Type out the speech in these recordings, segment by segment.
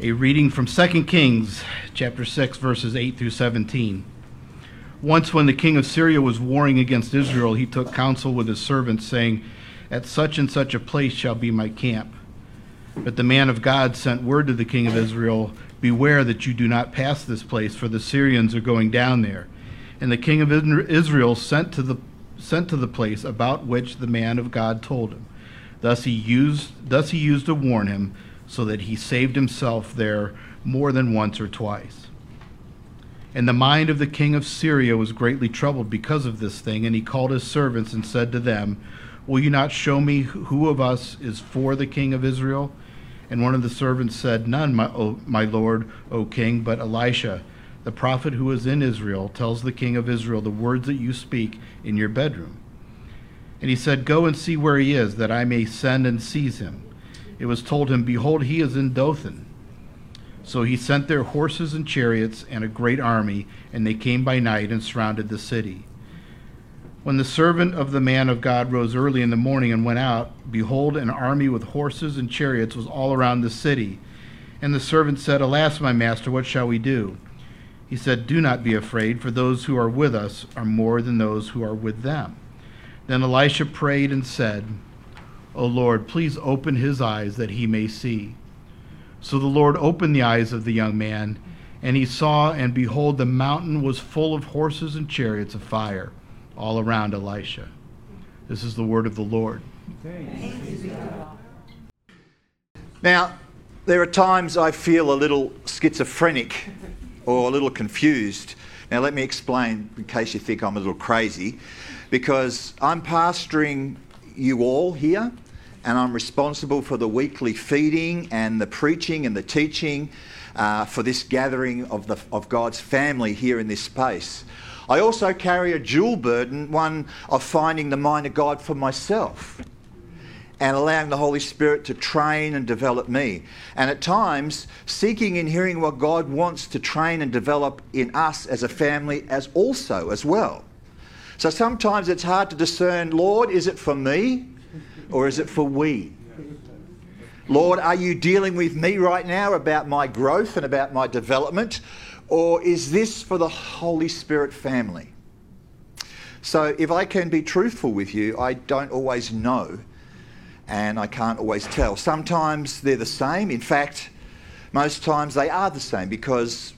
A reading from 2 Kings chapter 6 verses 8 through 17. Once when the king of Syria was warring against Israel, he took counsel with his servants saying, "At such and such a place shall be my camp." But the man of God sent word to the king of Israel, "Beware that you do not pass this place, for the Syrians are going down there." And the king of Israel sent to the sent to the place about which the man of God told him. Thus he used thus he used to warn him so that he saved himself there more than once or twice. And the mind of the king of Syria was greatly troubled because of this thing, and he called his servants and said to them, Will you not show me who of us is for the king of Israel? And one of the servants said, None, my, o, my lord, O king, but Elisha, the prophet who is in Israel, tells the king of Israel the words that you speak in your bedroom. And he said, Go and see where he is, that I may send and seize him it was told him, Behold, he is in Dothan. So he sent their horses and chariots and a great army, and they came by night and surrounded the city. When the servant of the man of God rose early in the morning and went out, behold, an army with horses and chariots was all around the city. And the servant said, Alas, my master, what shall we do? He said, Do not be afraid, for those who are with us are more than those who are with them. Then Elisha prayed and said, O Lord, please open his eyes that he may see. So the Lord opened the eyes of the young man, and he saw, and behold, the mountain was full of horses and chariots of fire all around Elisha. This is the word of the Lord. Now, there are times I feel a little schizophrenic or a little confused. Now, let me explain in case you think I'm a little crazy, because I'm pastoring you all here and I'm responsible for the weekly feeding and the preaching and the teaching uh, for this gathering of, the, of God's family here in this space. I also carry a dual burden, one of finding the mind of God for myself and allowing the Holy Spirit to train and develop me. And at times, seeking and hearing what God wants to train and develop in us as a family as also as well. So sometimes it's hard to discern, Lord, is it for me? Or is it for we? Lord, are you dealing with me right now about my growth and about my development? Or is this for the Holy Spirit family? So, if I can be truthful with you, I don't always know and I can't always tell. Sometimes they're the same. In fact, most times they are the same because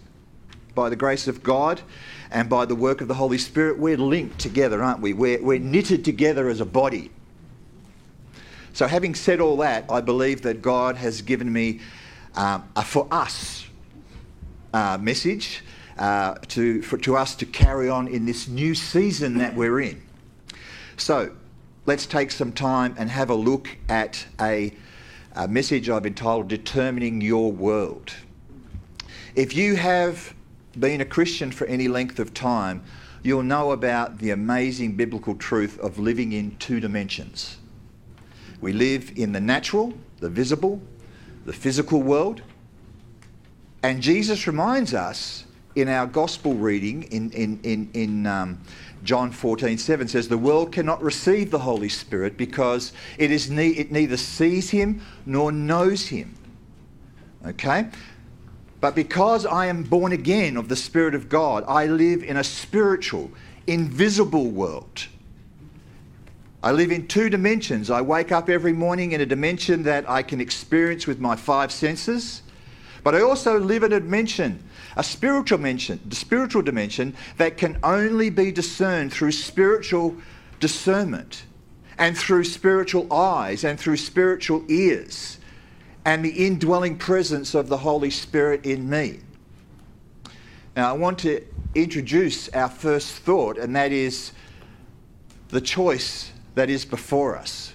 by the grace of God and by the work of the Holy Spirit, we're linked together, aren't we? We're, we're knitted together as a body. So, having said all that, I believe that God has given me um, a for us uh, message uh, to, for, to us to carry on in this new season that we're in. So, let's take some time and have a look at a, a message I've entitled Determining Your World. If you have been a Christian for any length of time, you'll know about the amazing biblical truth of living in two dimensions. We live in the natural, the visible, the physical world. And Jesus reminds us in our gospel reading in, in, in, in um, John 14 7 says, The world cannot receive the Holy Spirit because it, is ne- it neither sees him nor knows him. Okay? But because I am born again of the Spirit of God, I live in a spiritual, invisible world. I live in two dimensions. I wake up every morning in a dimension that I can experience with my five senses, but I also live in a dimension, a spiritual dimension, the spiritual dimension that can only be discerned through spiritual discernment and through spiritual eyes and through spiritual ears and the indwelling presence of the Holy Spirit in me. Now, I want to introduce our first thought, and that is the choice that is before us.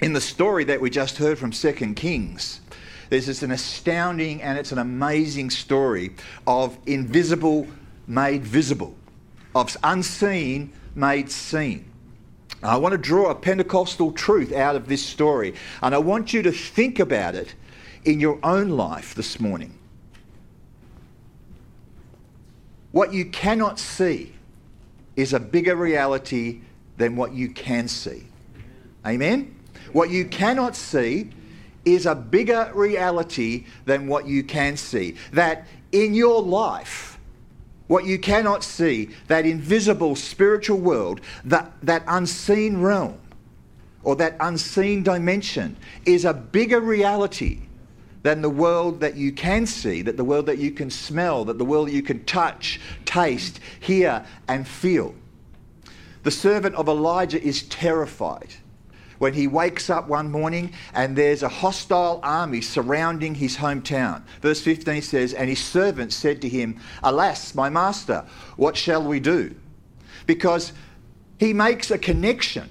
In the story that we just heard from 2 Kings, there's this an astounding and it's an amazing story of invisible made visible, of unseen made seen. I want to draw a Pentecostal truth out of this story, and I want you to think about it in your own life this morning. What you cannot see is a bigger reality than what you can see. Amen? What you cannot see is a bigger reality than what you can see. That in your life, what you cannot see, that invisible spiritual world, that, that unseen realm, or that unseen dimension, is a bigger reality than the world that you can see, that the world that you can smell, that the world you can touch, taste, hear, and feel. The servant of Elijah is terrified when he wakes up one morning and there's a hostile army surrounding his hometown. Verse 15 says, And his servant said to him, Alas, my master, what shall we do? Because he makes a connection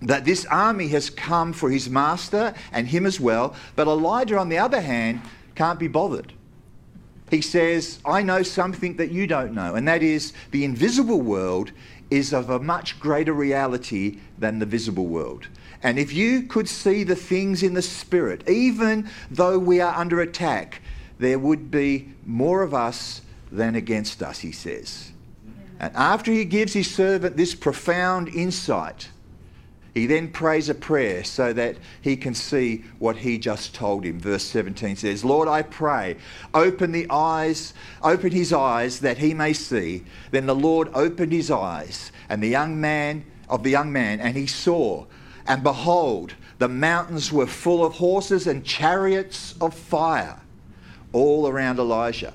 that this army has come for his master and him as well, but Elijah, on the other hand, can't be bothered. He says, I know something that you don't know, and that is the invisible world is of a much greater reality than the visible world. And if you could see the things in the spirit, even though we are under attack, there would be more of us than against us, he says. And after he gives his servant this profound insight, he then prays a prayer so that he can see what he just told him. Verse 17 says, Lord, I pray, open the eyes, open his eyes that he may see. Then the Lord opened his eyes, and the young man of the young man, and he saw, and behold, the mountains were full of horses and chariots of fire all around Elijah.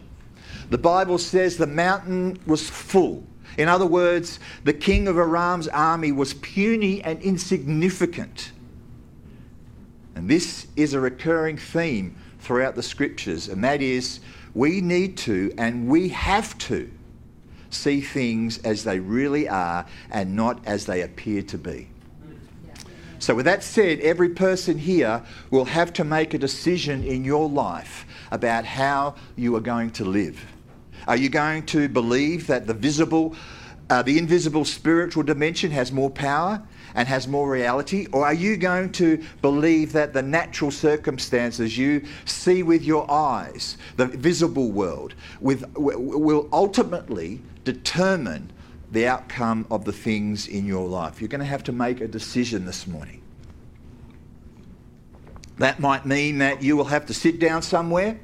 The Bible says the mountain was full in other words, the king of Aram's army was puny and insignificant. And this is a recurring theme throughout the scriptures, and that is we need to and we have to see things as they really are and not as they appear to be. So, with that said, every person here will have to make a decision in your life about how you are going to live. Are you going to believe that the visible, uh, the invisible spiritual dimension has more power and has more reality? Or are you going to believe that the natural circumstances you see with your eyes, the visible world, with, will ultimately determine the outcome of the things in your life? You're going to have to make a decision this morning. That might mean that you will have to sit down somewhere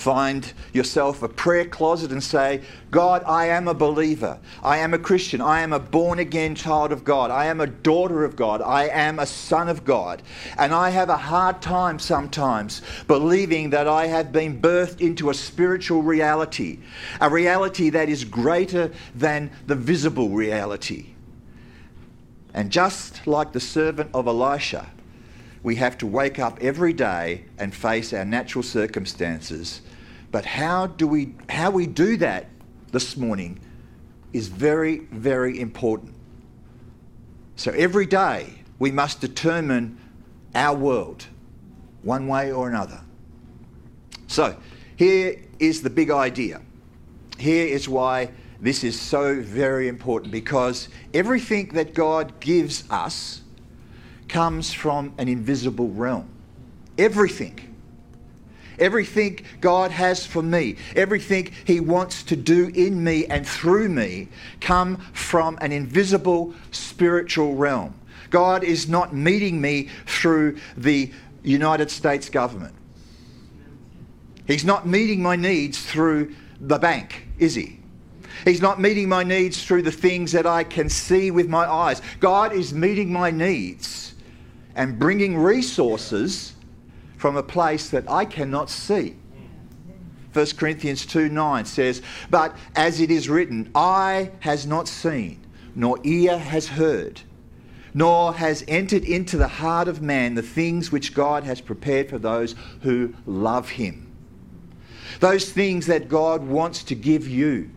Find yourself a prayer closet and say, God, I am a believer. I am a Christian. I am a born again child of God. I am a daughter of God. I am a son of God. And I have a hard time sometimes believing that I have been birthed into a spiritual reality, a reality that is greater than the visible reality. And just like the servant of Elisha, we have to wake up every day and face our natural circumstances but how do we how we do that this morning is very very important. So every day we must determine our world one way or another. So here is the big idea. Here is why this is so very important because everything that God gives us comes from an invisible realm. Everything everything God has for me, everything He wants to do in me and through me, come from an invisible spiritual realm. God is not meeting me through the United States government. He's not meeting my needs through the bank, is He? He's not meeting my needs through the things that I can see with my eyes. God is meeting my needs and bringing resources from a place that I cannot see. 1 Corinthians 2 9 says, But as it is written, eye has not seen, nor ear has heard, nor has entered into the heart of man the things which God has prepared for those who love him. Those things that God wants to give you,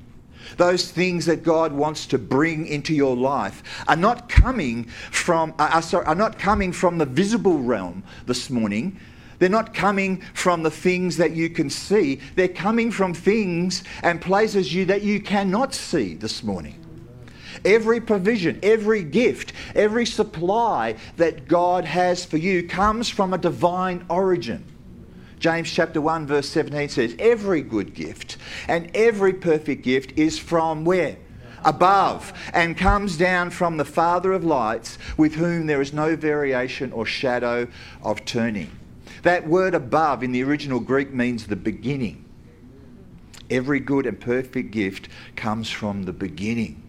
those things that God wants to bring into your life are not coming from are, sorry, are not coming from the visible realm this morning they're not coming from the things that you can see. They're coming from things and places you that you cannot see this morning. Every provision, every gift, every supply that God has for you comes from a divine origin. James chapter 1 verse 17 says, Every good gift and every perfect gift is from where? above, and comes down from the Father of lights, with whom there is no variation or shadow of turning. That word above in the original Greek means the beginning. Every good and perfect gift comes from the beginning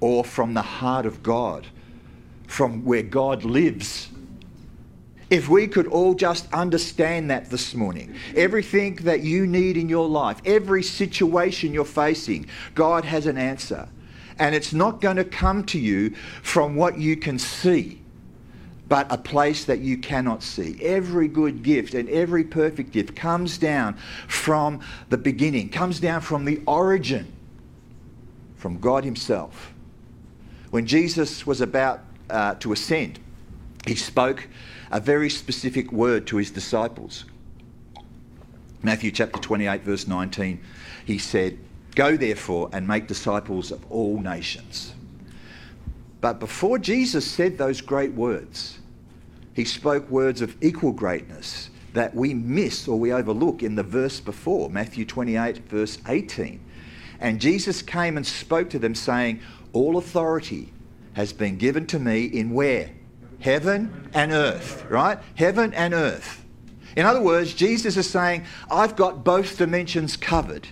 or from the heart of God, from where God lives. If we could all just understand that this morning, everything that you need in your life, every situation you're facing, God has an answer. And it's not going to come to you from what you can see, but a place that you cannot see. Every good gift and every perfect gift comes down from the beginning, comes down from the origin, from God Himself. When Jesus was about uh, to ascend, He spoke a very specific word to his disciples. Matthew chapter 28, verse 19, he said, Go therefore and make disciples of all nations. But before Jesus said those great words, he spoke words of equal greatness that we miss or we overlook in the verse before, Matthew 28, verse 18. And Jesus came and spoke to them, saying, All authority has been given to me in where? Heaven and earth, right? Heaven and earth. In other words, Jesus is saying, I've got both dimensions covered.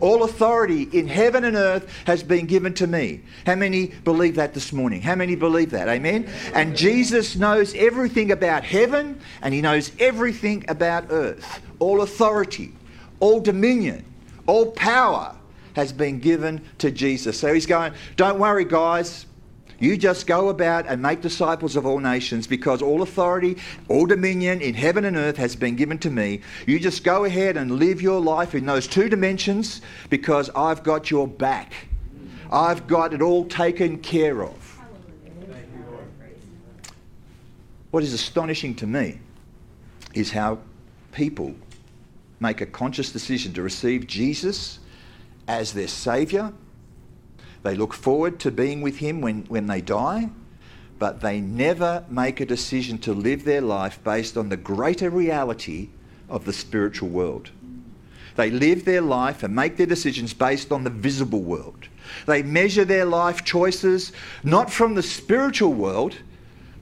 All authority in heaven and earth has been given to me. How many believe that this morning? How many believe that? Amen? And Jesus knows everything about heaven and he knows everything about earth. All authority, all dominion, all power has been given to Jesus. So he's going, Don't worry, guys. You just go about and make disciples of all nations because all authority, all dominion in heaven and earth has been given to me. You just go ahead and live your life in those two dimensions because I've got your back. I've got it all taken care of. What is astonishing to me is how people make a conscious decision to receive Jesus as their Saviour they look forward to being with Him when, when they die, but they never make a decision to live their life based on the greater reality of the spiritual world. They live their life and make their decisions based on the visible world. They measure their life choices not from the spiritual world,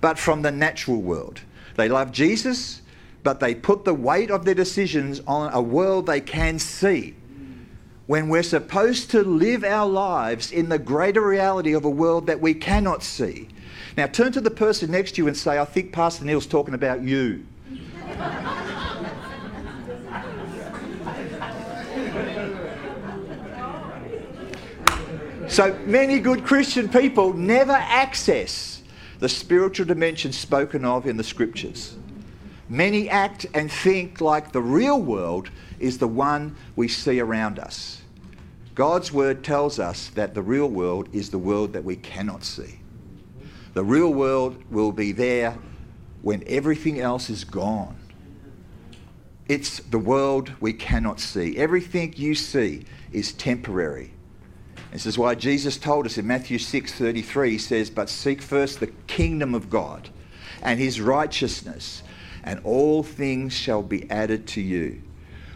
but from the natural world. They love Jesus, but they put the weight of their decisions on a world they can see when we're supposed to live our lives in the greater reality of a world that we cannot see. Now, turn to the person next to you and say, I think Pastor Neil's talking about you. so many good Christian people never access the spiritual dimension spoken of in the scriptures. Many act and think like the real world is the one we see around us. God's word tells us that the real world is the world that we cannot see. The real world will be there when everything else is gone. It's the world we cannot see. Everything you see is temporary. This is why Jesus told us in Matthew 6:33 he says, "But seek first the kingdom of God and his righteousness, and all things shall be added to you."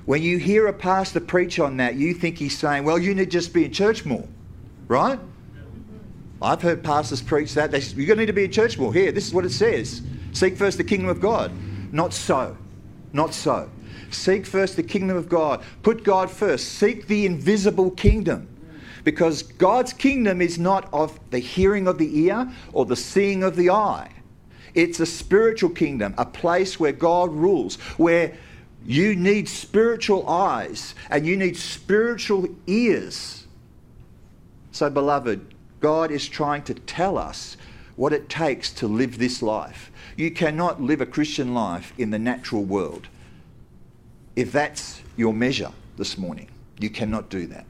When you hear a pastor preach on that, you think he's saying, well, you need to just be in church more, right? I've heard pastors preach that. They, say, You're going to need to be in church more. Here, this is what it says Seek first the kingdom of God. Not so. Not so. Seek first the kingdom of God. Put God first. Seek the invisible kingdom. Because God's kingdom is not of the hearing of the ear or the seeing of the eye. It's a spiritual kingdom, a place where God rules, where you need spiritual eyes and you need spiritual ears. So, beloved, God is trying to tell us what it takes to live this life. You cannot live a Christian life in the natural world. If that's your measure this morning, you cannot do that.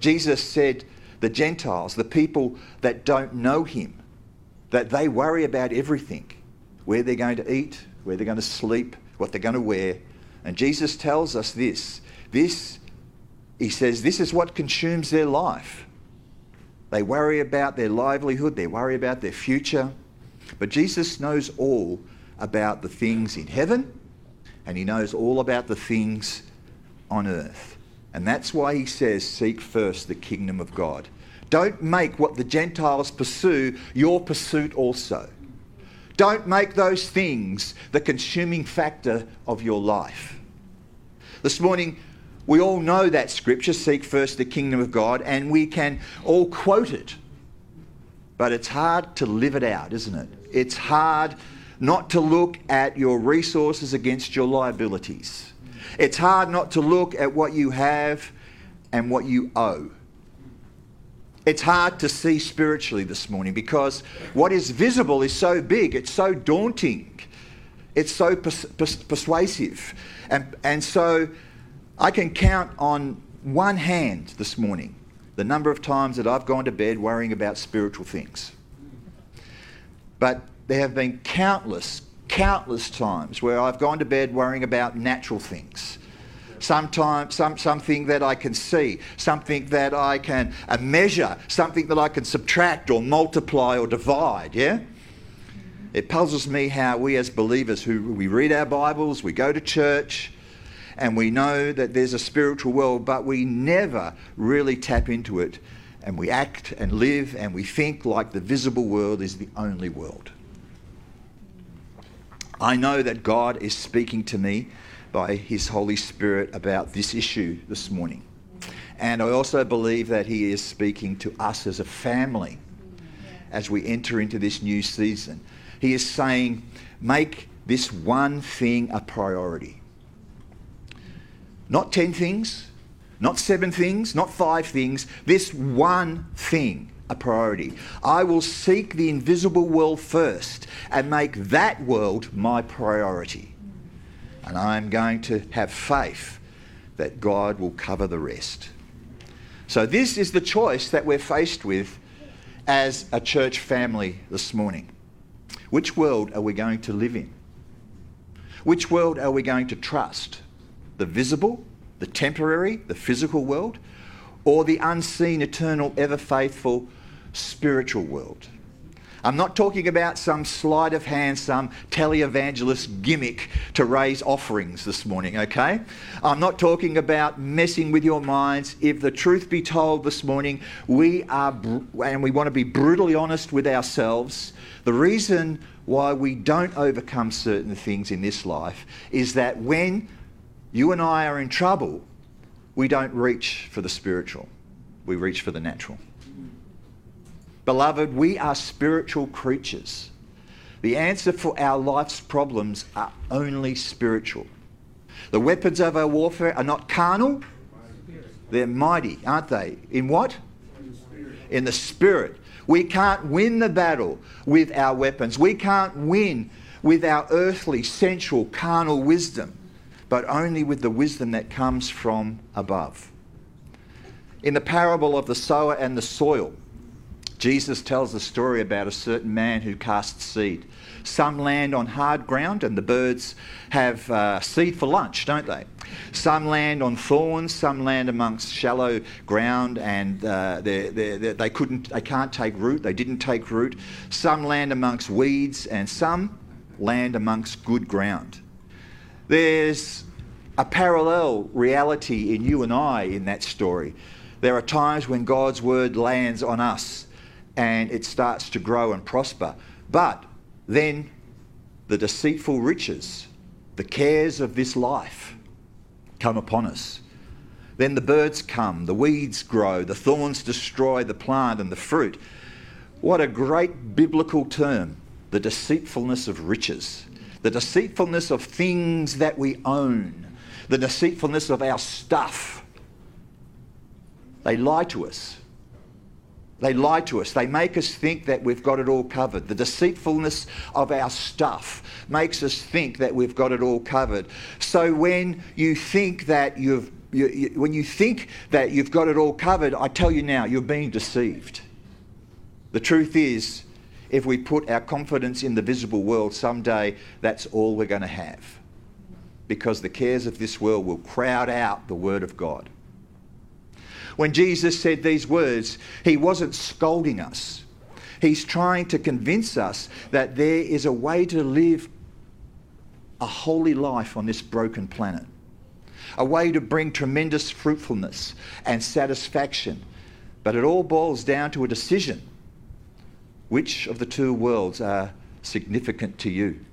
Jesus said, the Gentiles, the people that don't know him, that they worry about everything where they're going to eat, where they're going to sleep, what they're going to wear. And Jesus tells us this. This, he says, this is what consumes their life. They worry about their livelihood, they worry about their future. But Jesus knows all about the things in heaven, and he knows all about the things on earth. And that's why he says, Seek first the kingdom of God. Don't make what the Gentiles pursue your pursuit also. Don't make those things the consuming factor of your life. This morning, we all know that scripture, seek first the kingdom of God, and we can all quote it. But it's hard to live it out, isn't it? It's hard not to look at your resources against your liabilities. It's hard not to look at what you have and what you owe. It's hard to see spiritually this morning because what is visible is so big, it's so daunting, it's so pers- pers- persuasive. And, and so I can count on one hand this morning the number of times that I've gone to bed worrying about spiritual things. But there have been countless, countless times where I've gone to bed worrying about natural things. Sometimes, some, something that I can see, something that I can uh, measure, something that I can subtract or multiply or divide, yeah? It puzzles me how we as believers who we read our Bibles, we go to church, and we know that there's a spiritual world, but we never really tap into it. And we act and live and we think like the visible world is the only world. I know that God is speaking to me by His Holy Spirit about this issue this morning. And I also believe that He is speaking to us as a family as we enter into this new season. He is saying, make this one thing a priority. Not 10 things, not seven things, not five things, this one thing a priority. I will seek the invisible world first and make that world my priority. And I'm going to have faith that God will cover the rest. So, this is the choice that we're faced with as a church family this morning. Which world are we going to live in? Which world are we going to trust? The visible, the temporary, the physical world, or the unseen, eternal, ever faithful spiritual world. I'm not talking about some sleight of hand, some televangelist gimmick to raise offerings this morning, okay? I'm not talking about messing with your minds. If the truth be told this morning, we are, and we want to be brutally honest with ourselves, the reason why we don't overcome certain things in this life is that when you and I are in trouble, we don't reach for the spiritual, we reach for the natural. Beloved, we are spiritual creatures. The answer for our life's problems are only spiritual. The weapons of our warfare are not carnal, they're mighty, aren't they? In what? In the spirit. We can't win the battle with our weapons. We can't win with our earthly, sensual, carnal wisdom, but only with the wisdom that comes from above. In the parable of the sower and the soil, Jesus tells a story about a certain man who casts seed. Some land on hard ground, and the birds have uh, seed for lunch, don't they? Some land on thorns, some land amongst shallow ground, and uh, they're, they're, they couldn't, they can't take root. They didn't take root. Some land amongst weeds, and some land amongst good ground. There's a parallel reality in you and I in that story. There are times when God's word lands on us and it starts to grow and prosper. But then the deceitful riches, the cares of this life come upon us. Then the birds come, the weeds grow, the thorns destroy the plant and the fruit. What a great biblical term, the deceitfulness of riches, the deceitfulness of things that we own, the deceitfulness of our stuff. They lie to us. They lie to us. They make us think that we've got it all covered. The deceitfulness of our stuff makes us think that we've got it all covered. So when you think that you've you, you, when you think that you've got it all covered, I tell you now, you're being deceived. The truth is, if we put our confidence in the visible world, someday that's all we're going to have. Because the cares of this world will crowd out the Word of God. When Jesus said these words, he wasn't scolding us. He's trying to convince us that there is a way to live a holy life on this broken planet. a way to bring tremendous fruitfulness and satisfaction. But it all boils down to a decision. Which of the two worlds are significant to you?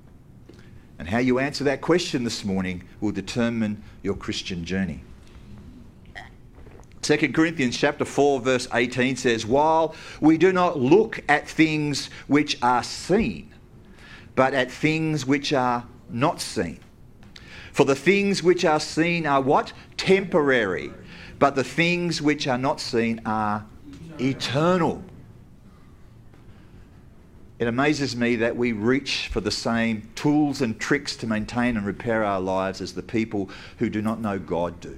And how you answer that question this morning will determine your Christian journey. 2 Corinthians chapter 4 verse 18 says, "While we do not look at things which are seen, but at things which are not seen. For the things which are seen are what? Temporary. But the things which are not seen are eternal." It amazes me that we reach for the same tools and tricks to maintain and repair our lives as the people who do not know God do.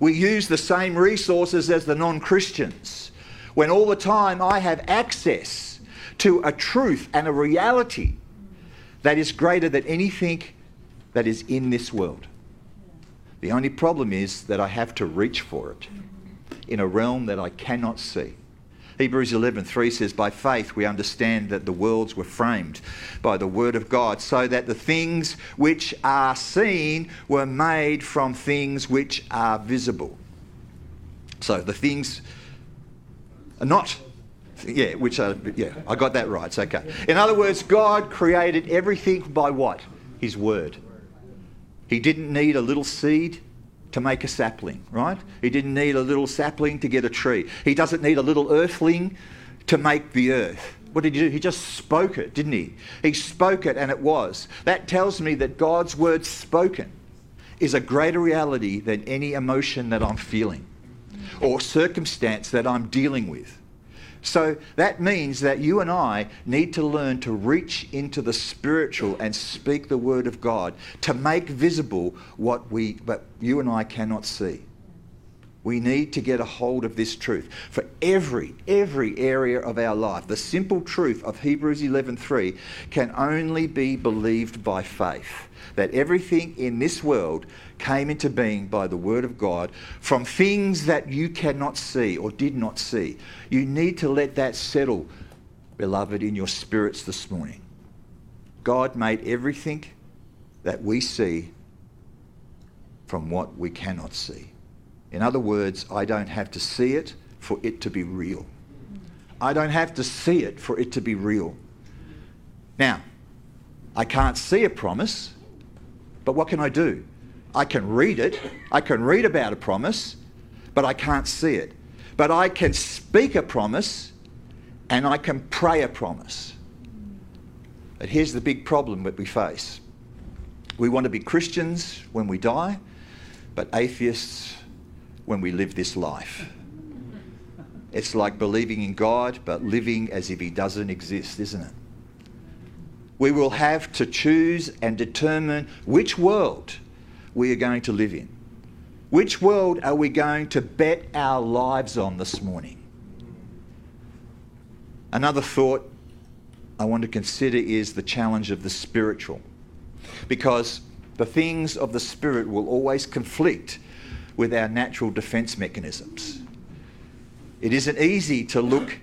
We use the same resources as the non Christians when all the time I have access to a truth and a reality that is greater than anything that is in this world. The only problem is that I have to reach for it in a realm that I cannot see. Hebrews 11:3 says by faith we understand that the worlds were framed by the word of God so that the things which are seen were made from things which are visible. So the things are not yeah, which are yeah, I got that right. It's okay. In other words, God created everything by what? His word. He didn't need a little seed to make a sapling, right? He didn't need a little sapling to get a tree. He doesn't need a little earthling to make the earth. What did he do? He just spoke it, didn't he? He spoke it and it was. That tells me that God's word spoken is a greater reality than any emotion that I'm feeling or circumstance that I'm dealing with. So that means that you and I need to learn to reach into the spiritual and speak the word of God to make visible what we but you and I cannot see. We need to get a hold of this truth for every every area of our life. The simple truth of Hebrews 11:3 can only be believed by faith that everything in this world came into being by the word of God from things that you cannot see or did not see. You need to let that settle, beloved, in your spirits this morning. God made everything that we see from what we cannot see. In other words, I don't have to see it for it to be real. I don't have to see it for it to be real. Now, I can't see a promise, but what can I do? I can read it, I can read about a promise, but I can't see it. But I can speak a promise and I can pray a promise. But here's the big problem that we face we want to be Christians when we die, but atheists when we live this life. It's like believing in God but living as if He doesn't exist, isn't it? We will have to choose and determine which world we are going to live in. Which world are we going to bet our lives on this morning? Another thought I want to consider is the challenge of the spiritual. Because the things of the spirit will always conflict with our natural defense mechanisms. It isn't easy to look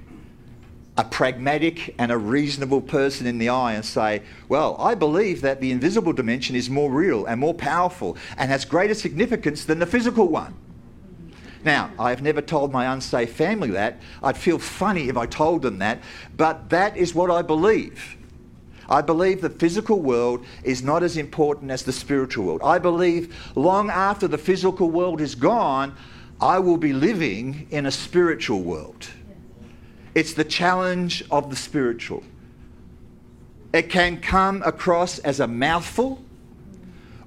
a pragmatic and a reasonable person in the eye and say, Well, I believe that the invisible dimension is more real and more powerful and has greater significance than the physical one. Now, I've never told my unsafe family that. I'd feel funny if I told them that, but that is what I believe. I believe the physical world is not as important as the spiritual world. I believe long after the physical world is gone, I will be living in a spiritual world. It's the challenge of the spiritual. It can come across as a mouthful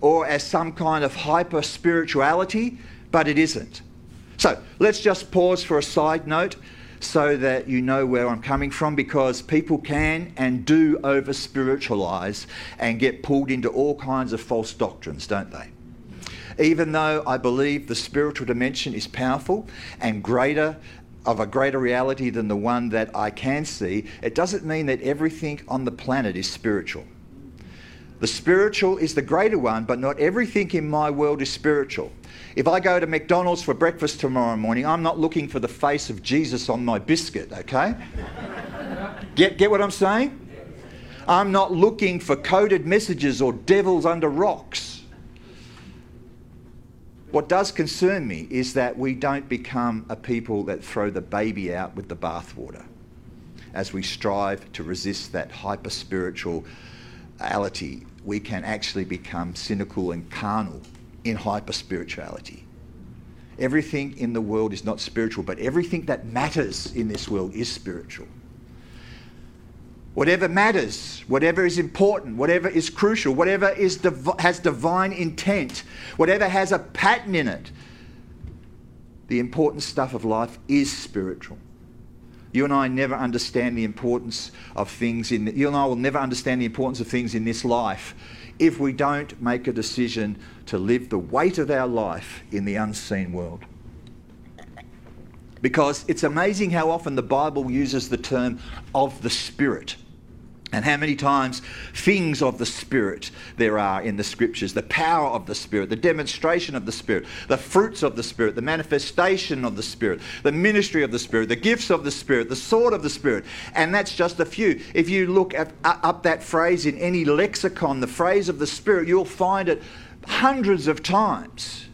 or as some kind of hyper spirituality, but it isn't. So let's just pause for a side note so that you know where I'm coming from because people can and do over spiritualize and get pulled into all kinds of false doctrines, don't they? Even though I believe the spiritual dimension is powerful and greater of a greater reality than the one that I can see, it doesn't mean that everything on the planet is spiritual. The spiritual is the greater one, but not everything in my world is spiritual. If I go to McDonald's for breakfast tomorrow morning, I'm not looking for the face of Jesus on my biscuit, okay? get, get what I'm saying? I'm not looking for coded messages or devils under rocks. What does concern me is that we don't become a people that throw the baby out with the bathwater as we strive to resist that hyper spirituality. We can actually become cynical and carnal in hyper spirituality. Everything in the world is not spiritual, but everything that matters in this world is spiritual. Whatever matters, whatever is important, whatever is crucial, whatever is div- has divine intent, whatever has a pattern in it, the important stuff of life is spiritual. You and I never understand the importance of things in you and I will never understand the importance of things in this life if we don't make a decision to live the weight of our life in the unseen world. Because it's amazing how often the Bible uses the term of the Spirit. And how many times things of the Spirit there are in the scriptures the power of the Spirit, the demonstration of the Spirit, the fruits of the Spirit, the manifestation of the Spirit, the ministry of the Spirit, the gifts of the Spirit, the sword of the Spirit. And that's just a few. If you look at, up that phrase in any lexicon, the phrase of the Spirit, you'll find it hundreds of times.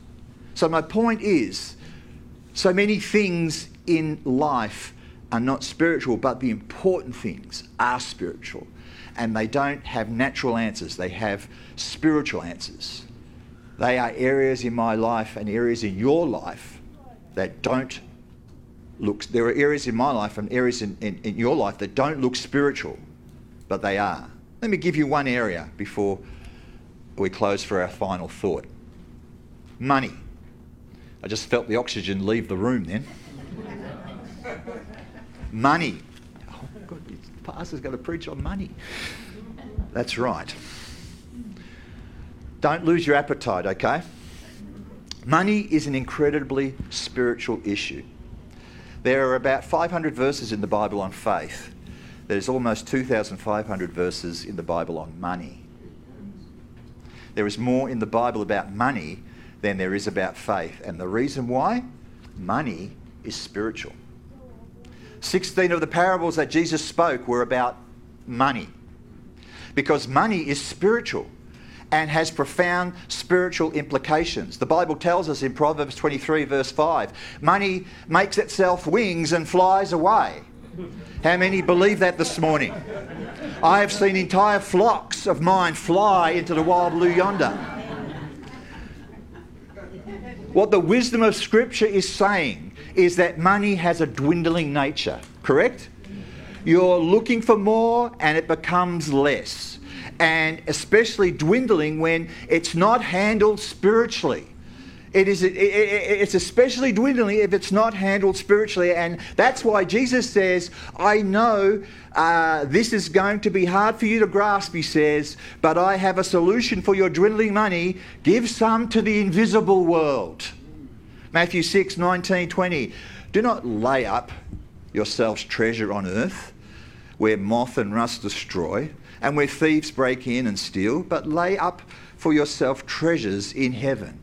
So, my point is so many things in life are not spiritual, but the important things are spiritual. And they don't have natural answers, they have spiritual answers. They are areas in my life and areas in your life that don't look, there are areas in my life and areas in, in, in your life that don't look spiritual, but they are. Let me give you one area before we close for our final thought money. I just felt the oxygen leave the room then. Money. Oh, God, the pastor's going to preach on money. That's right. Don't lose your appetite, okay? Money is an incredibly spiritual issue. There are about 500 verses in the Bible on faith. There's almost 2,500 verses in the Bible on money. There is more in the Bible about money than there is about faith. And the reason why? Money is spiritual. 16 of the parables that Jesus spoke were about money. Because money is spiritual and has profound spiritual implications. The Bible tells us in Proverbs 23, verse 5 money makes itself wings and flies away. How many believe that this morning? I have seen entire flocks of mine fly into the wild blue yonder. What the wisdom of Scripture is saying is that money has a dwindling nature, correct? You're looking for more and it becomes less. And especially dwindling when it's not handled spiritually. It is, it, it, it's especially dwindling if it's not handled spiritually. And that's why Jesus says, I know uh, this is going to be hard for you to grasp, he says, but I have a solution for your dwindling money. Give some to the invisible world. Matthew 6, 19, 20. Do not lay up yourselves treasure on earth where moth and rust destroy and where thieves break in and steal, but lay up for yourself treasures in heaven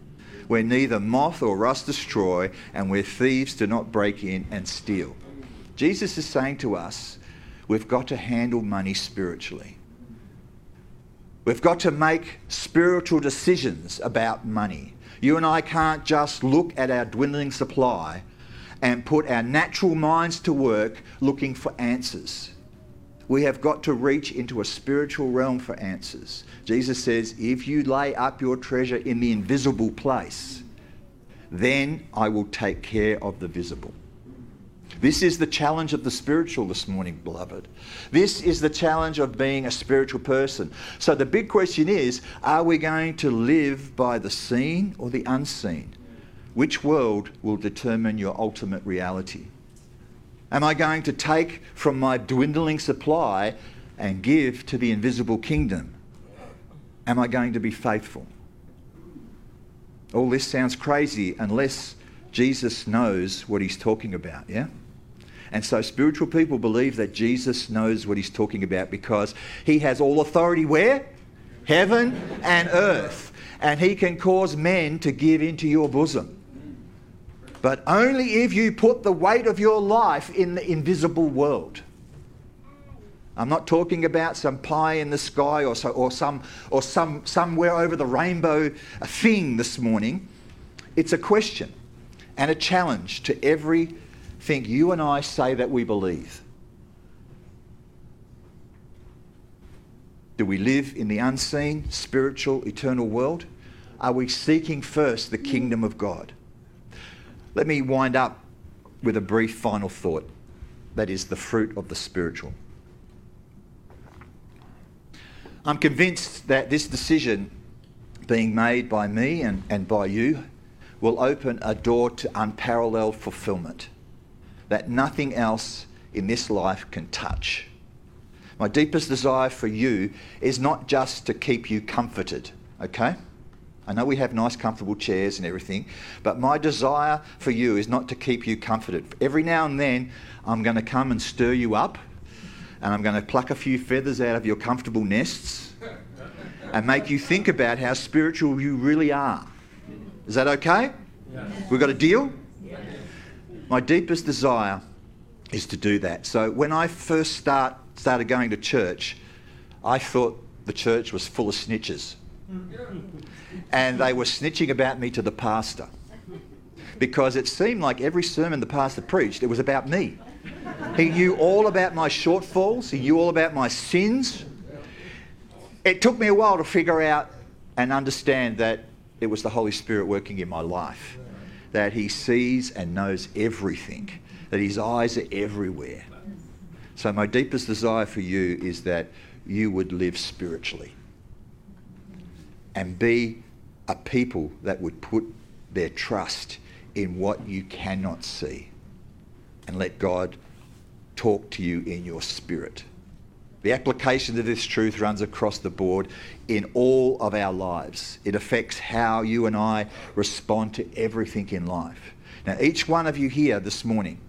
where neither moth or rust destroy and where thieves do not break in and steal. Jesus is saying to us, we've got to handle money spiritually. We've got to make spiritual decisions about money. You and I can't just look at our dwindling supply and put our natural minds to work looking for answers. We have got to reach into a spiritual realm for answers. Jesus says, If you lay up your treasure in the invisible place, then I will take care of the visible. This is the challenge of the spiritual this morning, beloved. This is the challenge of being a spiritual person. So the big question is are we going to live by the seen or the unseen? Which world will determine your ultimate reality? Am I going to take from my dwindling supply and give to the invisible kingdom? Am I going to be faithful? All this sounds crazy unless Jesus knows what he's talking about, yeah? And so spiritual people believe that Jesus knows what he's talking about because he has all authority where? Heaven and earth. And he can cause men to give into your bosom. But only if you put the weight of your life in the invisible world. I'm not talking about some pie in the sky or, so, or, some, or some, somewhere over the rainbow thing this morning. It's a question and a challenge to everything you and I say that we believe. Do we live in the unseen, spiritual, eternal world? Are we seeking first the kingdom of God? Let me wind up with a brief final thought that is the fruit of the spiritual. I'm convinced that this decision being made by me and, and by you will open a door to unparalleled fulfillment that nothing else in this life can touch. My deepest desire for you is not just to keep you comforted, okay? I know we have nice, comfortable chairs and everything, but my desire for you is not to keep you comforted. Every now and then, I'm going to come and stir you up, and I'm going to pluck a few feathers out of your comfortable nests and make you think about how spiritual you really are. Is that okay? Yes. We've got a deal? My deepest desire is to do that. So when I first start started going to church, I thought the church was full of snitches. And they were snitching about me to the pastor. Because it seemed like every sermon the pastor preached, it was about me. He knew all about my shortfalls, he knew all about my sins. It took me a while to figure out and understand that it was the Holy Spirit working in my life, that He sees and knows everything, that His eyes are everywhere. So, my deepest desire for you is that you would live spiritually and be a people that would put their trust in what you cannot see and let God talk to you in your spirit. The application of this truth runs across the board in all of our lives. It affects how you and I respond to everything in life. Now, each one of you here this morning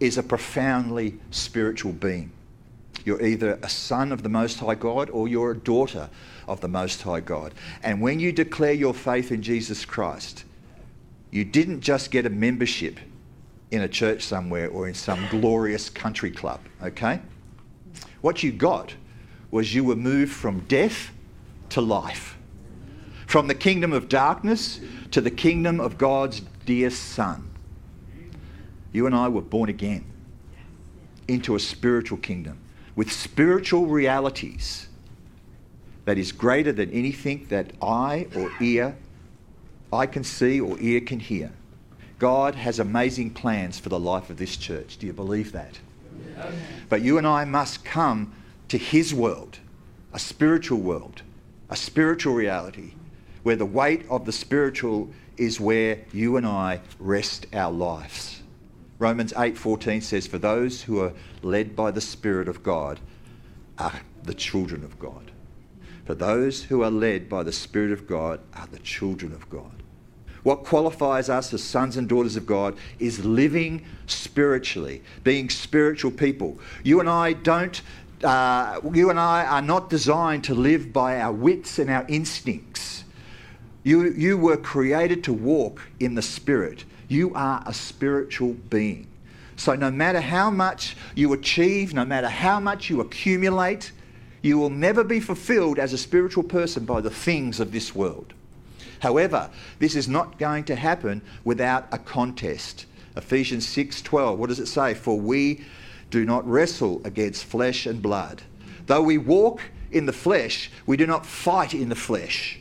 is a profoundly spiritual being. You're either a son of the Most High God or you're a daughter of the Most High God. And when you declare your faith in Jesus Christ, you didn't just get a membership in a church somewhere or in some glorious country club, okay? What you got was you were moved from death to life, from the kingdom of darkness to the kingdom of God's dear Son. You and I were born again into a spiritual kingdom with spiritual realities that is greater than anything that eye or ear I can see or ear can hear. God has amazing plans for the life of this church. Do you believe that? But you and I must come to His world, a spiritual world, a spiritual reality, where the weight of the spiritual is where you and I rest our lives. Romans 8:14 says for those who are led by the spirit of God are the children of God. For those who are led by the spirit of God are the children of God. What qualifies us as sons and daughters of God is living spiritually, being spiritual people. You and I don't uh, you and I are not designed to live by our wits and our instincts. You, you were created to walk in the Spirit. You are a spiritual being. So, no matter how much you achieve, no matter how much you accumulate, you will never be fulfilled as a spiritual person by the things of this world. However, this is not going to happen without a contest. Ephesians 6:12. What does it say? For we do not wrestle against flesh and blood. Though we walk in the flesh, we do not fight in the flesh.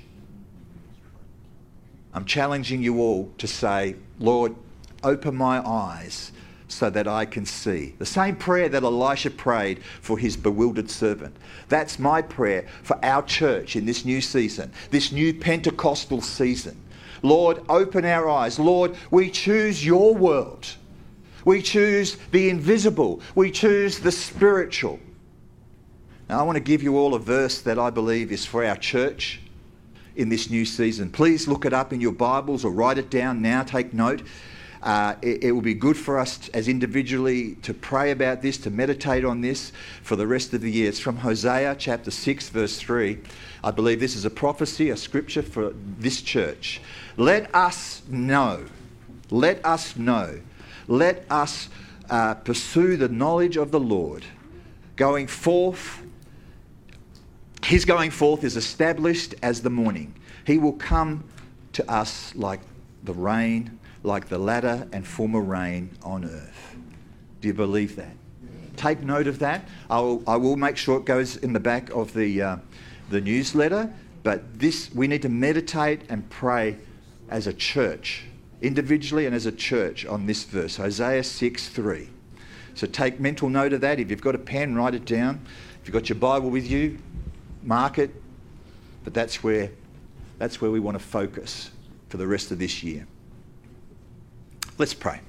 I'm challenging you all to say, Lord, open my eyes so that I can see. The same prayer that Elisha prayed for his bewildered servant. That's my prayer for our church in this new season, this new Pentecostal season. Lord, open our eyes. Lord, we choose your world. We choose the invisible. We choose the spiritual. Now, I want to give you all a verse that I believe is for our church in this new season. Please look it up in your Bibles or write it down now, take note. Uh, it, it, will be good for us as individually to pray about this, to meditate on this for the rest of the year. It's from Hosea chapter 6, verse 3. I believe this is a prophecy, a scripture for this church. Let us know, let us know, let us uh, pursue the knowledge of the Lord, going forth his going forth is established as the morning. He will come to us like the rain, like the latter and former rain on earth. Do you believe that? Take note of that. I will, I will make sure it goes in the back of the, uh, the newsletter. But this, we need to meditate and pray as a church, individually and as a church, on this verse, Hosea 6 3. So take mental note of that. If you've got a pen, write it down. If you've got your Bible with you, mark it. But that's where, that's where we want to focus for the rest of this year. Let's pray.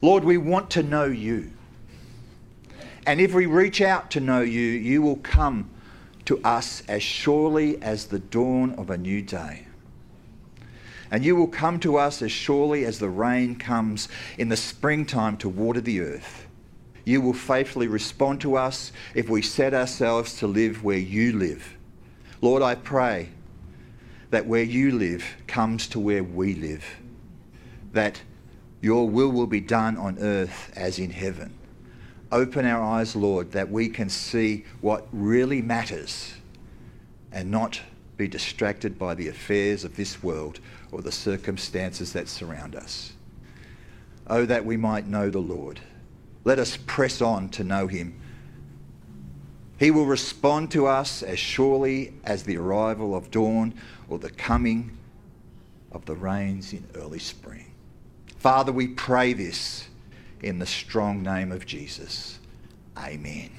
Lord, we want to know you. And if we reach out to know you, you will come to us as surely as the dawn of a new day. And you will come to us as surely as the rain comes in the springtime to water the earth. You will faithfully respond to us if we set ourselves to live where you live. Lord, I pray that where you live comes to where we live, that your will will be done on earth as in heaven. Open our eyes, Lord, that we can see what really matters and not be distracted by the affairs of this world or the circumstances that surround us. Oh, that we might know the Lord. Let us press on to know him. He will respond to us as surely as the arrival of dawn or the coming of the rains in early spring. Father, we pray this in the strong name of Jesus. Amen.